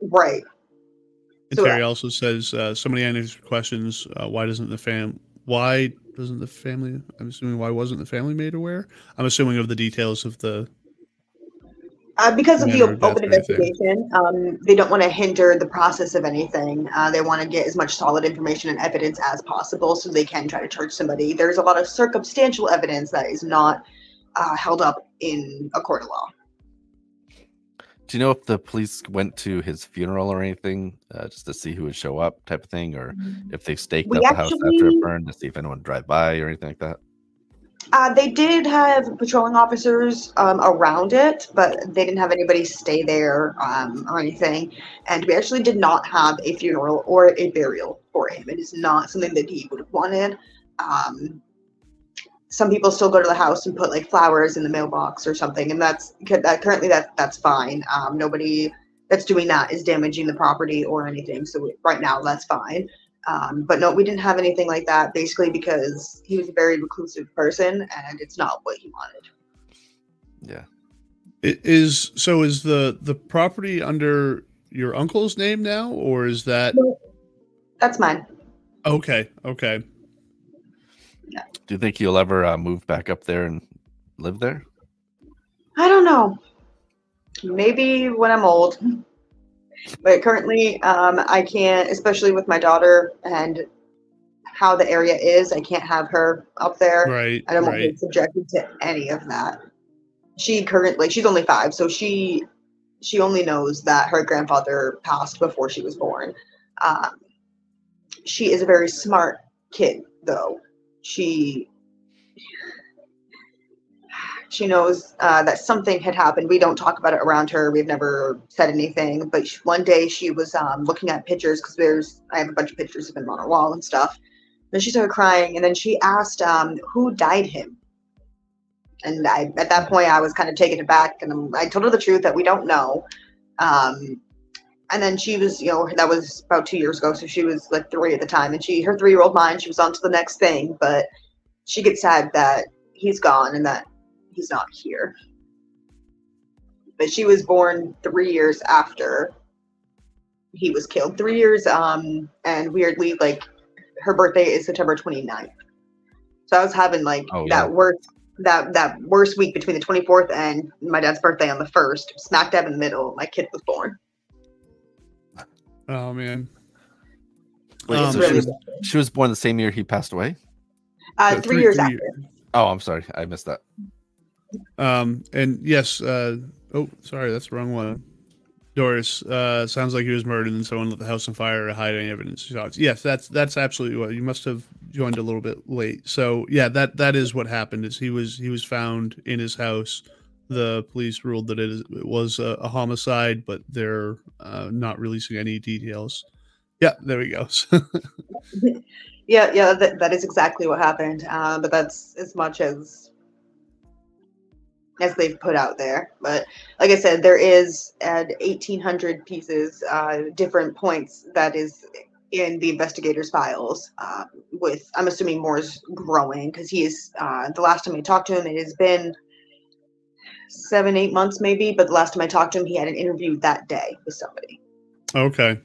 Right. And So, Terry also says uh, so many unanswered questions. Uh, why doesn't the fam? Why doesn't the family? I'm assuming why wasn't the family made aware? I'm assuming of the details of the. Uh, because of the Manner of death open investigation, um, they don't want to hinder the process of anything. Uh, they want to get as much solid information and evidence as possible so they can try to charge somebody. There's a lot of circumstantial evidence that is not uh, held up in a court of law. Do you know if the police went to his funeral or anything, uh, just to see who would show up, type of thing, or if they staked We up the house after it burned to see if anyone would drive by or anything like that? Uh, they did have patrolling officers um, around it, but they didn't have anybody stay there um, or anything. And we actually did not have a funeral or a burial for him. It is not something that he would have wanted. Um, some people still go to the house and put like flowers in the mailbox or something, and that's that currently that that's fine. Um, nobody that's doing that is damaging the property or anything. So right now that's fine. Um, but no, we didn't have anything like that. Basically, because he was a very reclusive person, and it's not what he wanted. Yeah. It is so. Is the the property under your uncle's name now, or is that That's mine. okay? Okay. Do you think you'll ever uh, move back up there and live there? I don't know. Maybe when I'm old. But currently, um, I can't, especially with my daughter and how the area is. I can't have her up there. Right. I don't want to be subjected to any of that. She currently, she's only five, so she she only knows that her grandfather passed before she was born. Um, she is a very smart kid, though. She she knows uh, that something had happened. We don't talk about it around her. We've never said anything. But she, one day she was um, looking at pictures because there's I have a bunch of pictures of him on our wall and stuff. Then she started crying, and then she asked um, who died him. And I, at that point, I was kind of taken aback, and I told her the truth that we don't know. Um, and then she was, you know, that was about two years ago, so she was like three at the time, and she, her three-year-old mind, she was on to the next thing, but she gets sad that he's gone and that he's not here. But she was born three years after he was killed. Three years, um, and weirdly, like her birthday is September 29th. So I was having like Oh, that wow. worst that that worst week between the 24th and my dad's birthday on the first, smack dab in the middle, my kid was born. Oh man. Wait, Um, so really she, was, she was born the same year he passed away? Uh, Uh, three, years three after. Oh, I'm sorry. I missed that. Um, and yes, uh, oh, sorry, that's the wrong one. Doris, uh, sounds like he was murdered and someone lit the house on fire to hide any evidence. Yes, that's that's absolutely what you must have joined a little bit late. So yeah, that that is what happened. Is he was he was found in his house. The police ruled that it, is, it was a, a homicide, but they're uh, not releasing any details. Yeah, there we go. Yeah, yeah, that, that is exactly what happened. Uh, but that's as much as as they've put out there. But like I said, there is at eighteen hundred pieces, uh, different points that is in the investigators' files. Uh, with I'm assuming Moore's growing because he is. Uh, the last time I talked to him, it has been seven, eight months maybe. But the last time I talked to him, he had an interview that day with somebody. Okay,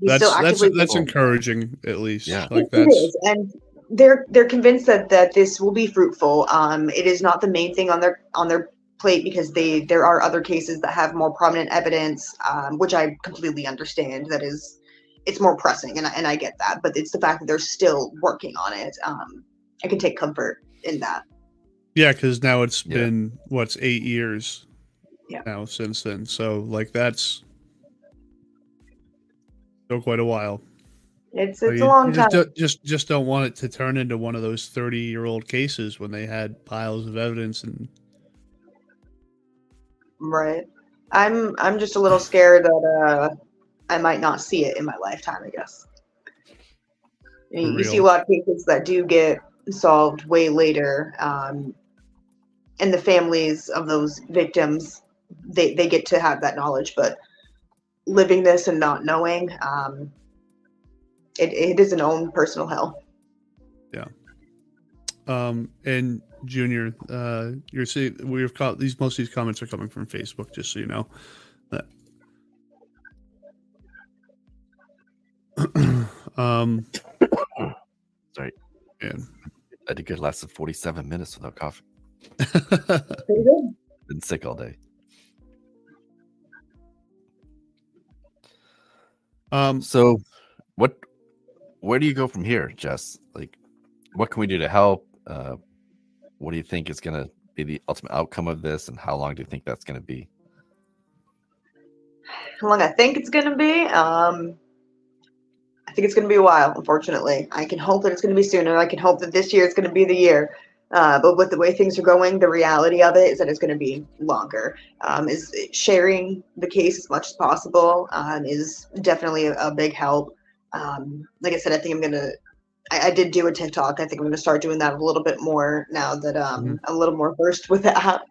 He's that's that's that's Cool. encouraging at least. Yeah. like It that's is, and they're they're convinced that that this will be fruitful. Um, it is not the main thing on their on their plate because they there are other cases that have more prominent evidence, um, which I completely understand. That is, it's more pressing, and I, and I get that. But it's the fact that they're still working on it. Um, I can take comfort in that. yeah, because now it's Yeah. been what's eight years Yeah. now since then. So like that's still quite a while. It's it's you, a long time. just, don't- just just don't want it to turn into one of those thirty year old cases when they had piles of evidence and Right. I'm I'm just a little scared that uh I might not see it in my lifetime, I guess. You, For you see a lot of cases that do get solved way later. Um and the families of those victims they, they get to have that knowledge, but living this and not knowing, um it, it is an own personal hell. Yeah. Um, and Junior, uh, you're seeing we've caught these most of these comments are coming from Facebook, just so you know. That. um, Sorry. and I did good lasted 47 minutes without coffee. Been sick all day. um, So, what? Where do you go from here, Jess? Like, what can we do to help? Uh, what do you think is going to be the ultimate outcome of this, and how long do you think that's going to be? how long I think it's gonna be. Um, I think it's gonna be a while. Unfortunately, I can hope that it's gonna be sooner. I can hope that this year is gonna be the year. Uh, but with the way things are going, the reality of it is that it's going to be longer. Um, is sharing the case as much as possible um, is definitely a, a big help. Um, like I said, I think I'm gonna. I, I did do a TikTok. I think I'm gonna start doing that a little bit more now that um, I'm a little more versed with that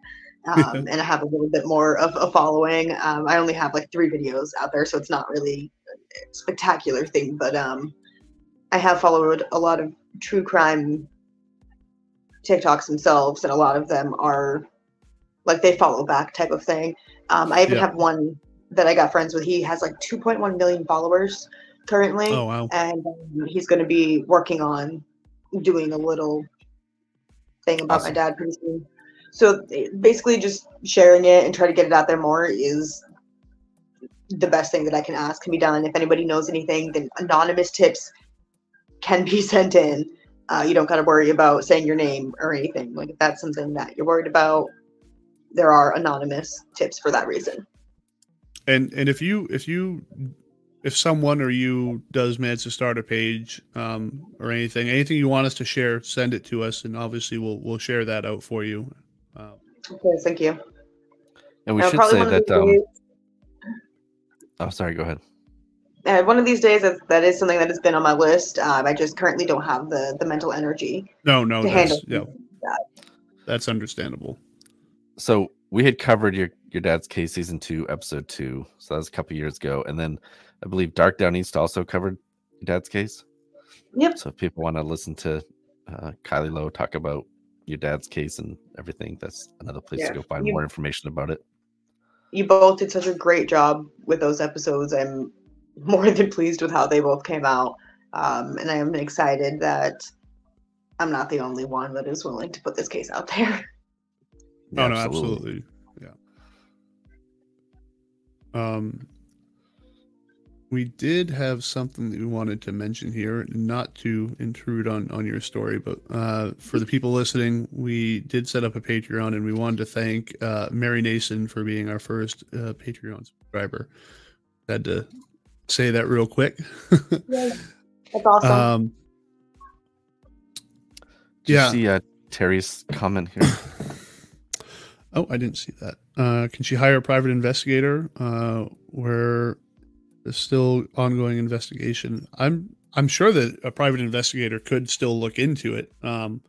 um, and I have a little bit more of a following. Um, I only have like three videos out there, so it's not really a spectacular thing. But um, I have followed a lot of true crime TikToks themselves, and a lot of them are like they follow back type of thing. Um, I even Yeah. have one that I got friends with. He has like 2.1 million followers currently, oh wow, and um, he's going to be working on doing a little thing about my dad pretty soon. So eh, basically, just sharing it and try to get it out there more is the best thing that I can ask can be done. If anybody knows anything, then anonymous tips can be sent in. Uh, you don't got to worry about saying your name or anything. Like if that's something that you're worried about, there are anonymous tips for that reason. and and if you if you if someone or you does manage to start a page um, or anything, anything you want us to share, send it to us, and obviously we'll we'll share that out for you. Uh, Okay, thank you. And we Uh, should say that. these Um, days- oh, sorry. Go ahead. Uh, one of these days, that, that is something that has been on my list. Um, I just currently don't have the the mental energy no, no, to that's handle yeah, that. that's understandable. So we had covered your your dad's case season two, episode two. So that was a couple years ago, and then I believe Dark Down East also covered your dad's case. Yep. So if people want to listen to uh, Kylie Lowe talk about your dad's case and everything, that's another place Yeah, to go find you- more information about it. You both did such a great job with those episodes. I'm more than pleased with how they both came out, um, and I am excited that I'm not the only one that is willing to put this case out there. Yeah, oh no, absolutely. Yeah. Um, we did have something that we wanted to mention here, not to intrude on on your story, but uh, for the people listening, we did set up a Patreon, and we wanted to thank uh, Mary Nason for being our first uh, Patreon subscriber. Had to say that real quick. That's awesome. um, Did Yeah. you see uh, Terry's comment here? Oh, I didn't see that. Uh, can she hire a private investigator? Uh, where there's still ongoing investigation. I'm I'm sure that a private investigator could still look into it. Um,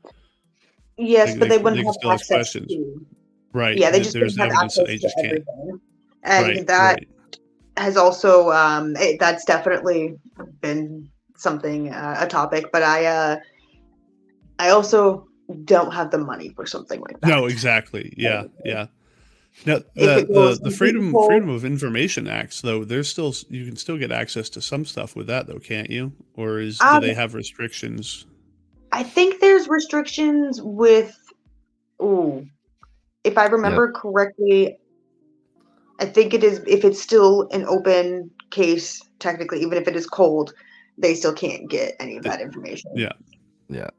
yes, they- but they they- wouldn't they have access questions. to. right. Yeah, they just there's have evidence that access they to just can't. everything, and right. that right. has also um, it, that's definitely been something uh, a topic, but I uh, I also don't have the money for something like that. No, exactly. Yeah, yeah. Now the, the, the freedom people- freedom of information acts though there's still you can still get access to some stuff with that though can't you or is Um, do they have restrictions I think there's restrictions with. Ooh, if I remember correctly, I think it is if it's still an open case, technically, even if it is cold, they still can't get any of that information. Yeah. Yeah.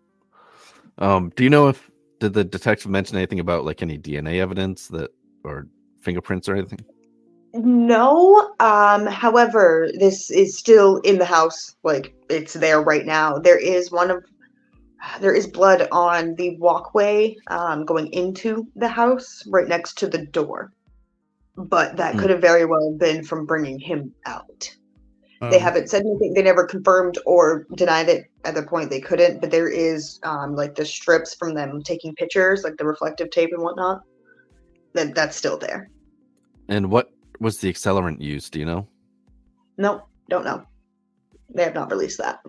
Um, do you know if did the detective mention anything about like any DNA evidence that or fingerprints or anything? No. Um, however, this is still in the house. Like it's there right now. There is one of there is blood on the walkway um, going into the house right next to the door. But that Hmm. could have very well been from bringing him out. They Um, haven't said anything. They never confirmed or denied it at the point they couldn't. But there is um, like the strips from them taking pictures, like the reflective tape and whatnot. That that's still there. And what was the accelerant used? Do you know? No, don't know. They have not released that.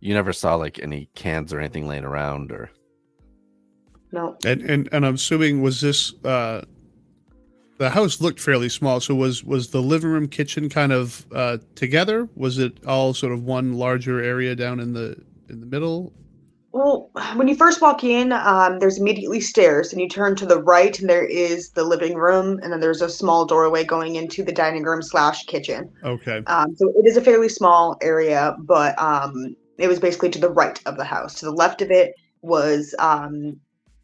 You never saw like any cans or anything laying around or No. and, and and i'm assuming was this uh the house looked fairly small so was was the living room kitchen kind of uh together was it all sort of one larger area down in the in the middle Well, when you first walk in, um, there's immediately stairs, and you turn to the right, and there is the living room, and then there's a small doorway going into the dining room slash kitchen. okay Um, so it is a fairly small area, but um, it was basically to the right of the house. To the left of it was um,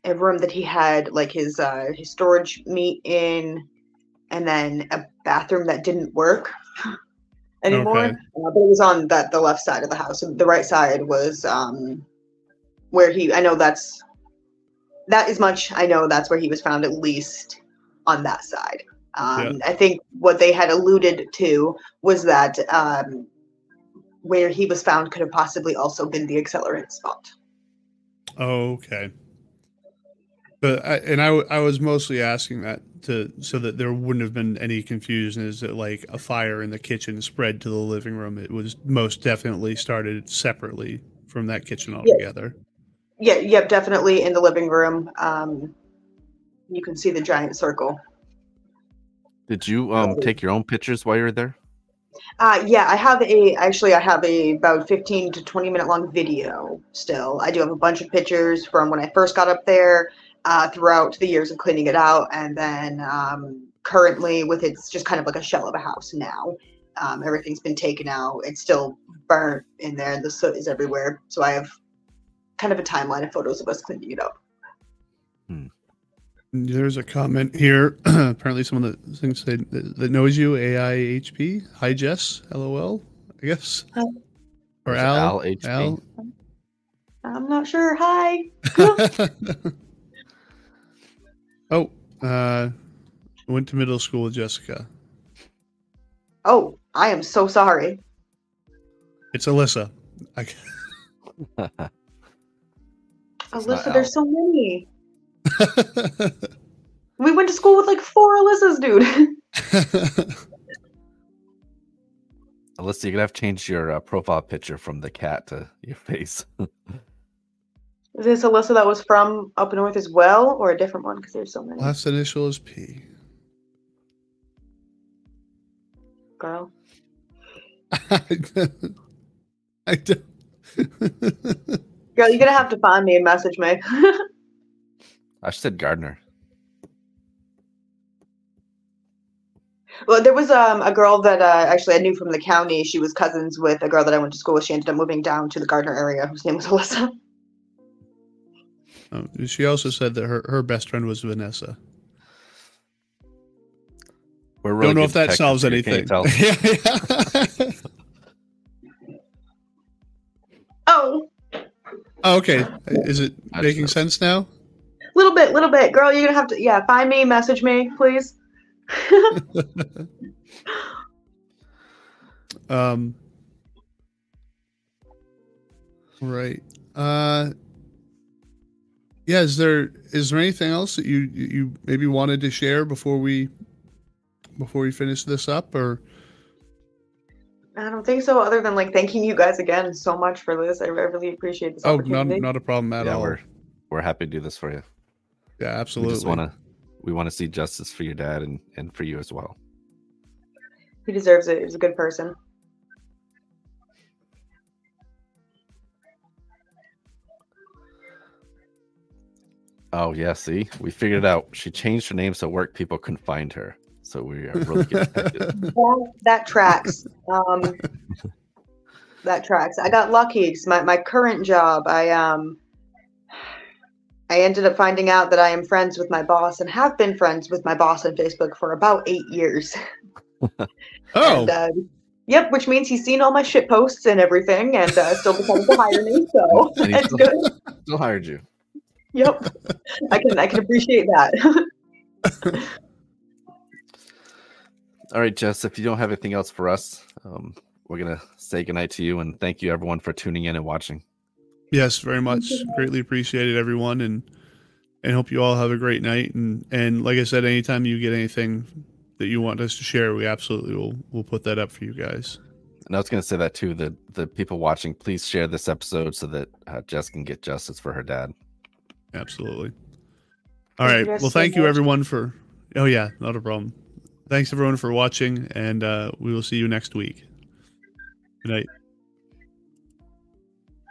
a room that he had like his uh, his storage meat in, and then a bathroom that didn't work anymore. Okay. Uh, but it was on that the left side of the house. The right side was um, where he. I know that's that is much. I know that's where he was found at least on that side. Um, I think what they had alluded to was that um, where he was found could have possibly also been the accelerant spot. okay but I, and I, I was mostly asking that to so that there wouldn't have been any confusion is that like a fire in the kitchen spread to the living room it was most definitely started separately from that kitchen altogether Yeah, yep, definitely in the living room. Um, you can see the giant circle. did you um take your own pictures while you were there? Uh, yeah, I have a actually I have a about 15 to 20 minute long video still. I do have a bunch of pictures from when I first got up there, uh, throughout the years of cleaning it out, and then um, currently with it's just kind of like a shell of a house now. Um, everything's been taken out. It's still burnt in there, and the soot is everywhere. So I have kind of a timeline of photos of us cleaning it up. There's a comment here. Apparently, some of the things that, that knows you, AIHP. Hi, Jess. LOL, I guess. Hi. Or Al. Al HP? Al. I'm not sure. Hi. oh, uh, went to middle school with Jessica. Oh, I am so sorry. It's Alyssa. I, not Alyssa, there's so many. We went to school with like four Alyssas, dude. Alyssa, you're gonna have to change your uh, profile picture from the cat to your face. Is this Alyssa that was from up north as well, or a different one? Because there's so many. Last initial is P. Girl. I don't. I don't. Girl, you're gonna have to find me and message me. I said Gardiner. well, there was um a girl that uh, actually I knew from the county. She was cousins with a girl that I went to school with. She ended up moving down to the Gardiner area, whose name was Alyssa. Um, she also said that her, her best friend was Vanessa. We're really don't know if that solves anything. Can you? Oh, Oh, okay. Is it I making sense now? little bit, little bit. Girl, you're gonna have to yeah, find me, message me, please. Um. Right. Uh. Yeah. Is there is there anything else that you you maybe wanted to share before we before we finish this up, or I don't think so. Other than like thanking you guys again so much for this, I, I really appreciate this Oh, not not a problem at yeah, all. we're we're happy to do this for you. Yeah, absolutely. We just want to we want to see justice for your dad and and for you as well. He deserves it. He's a good person. Oh yeah, see, we figured it out. She changed her name so work people couldn't find her. So we are really good. at it. That, that tracks. Um, that tracks. I got lucky 'cause my, my current job, I um, I ended up finding out that I am friends with my boss and have been friends with my boss on Facebook for about eight years. oh, And, uh, yep, which means he's seen all my shit posts and everything, and uh, still decided to hire me. So And he it's still- good. Still hired you. Yep, I can I can appreciate that. All right, Jess. If you don't have anything else for us, um, we're gonna say goodnight to you and thank you everyone for tuning in and watching. yes, very much. Greatly appreciated everyone, and and hope you all have a great night. And and like I said, anytime you get anything that you want us to share, we absolutely will we'll put that up for you guys. And I was gonna say that too. The the people watching, please share this episode so that uh, Jess can get justice for her dad. Absolutely. All Thank right. Well, thank you everyone for. Oh yeah, not a problem. Thanks everyone for watching, and uh, we will see you next week. Good night.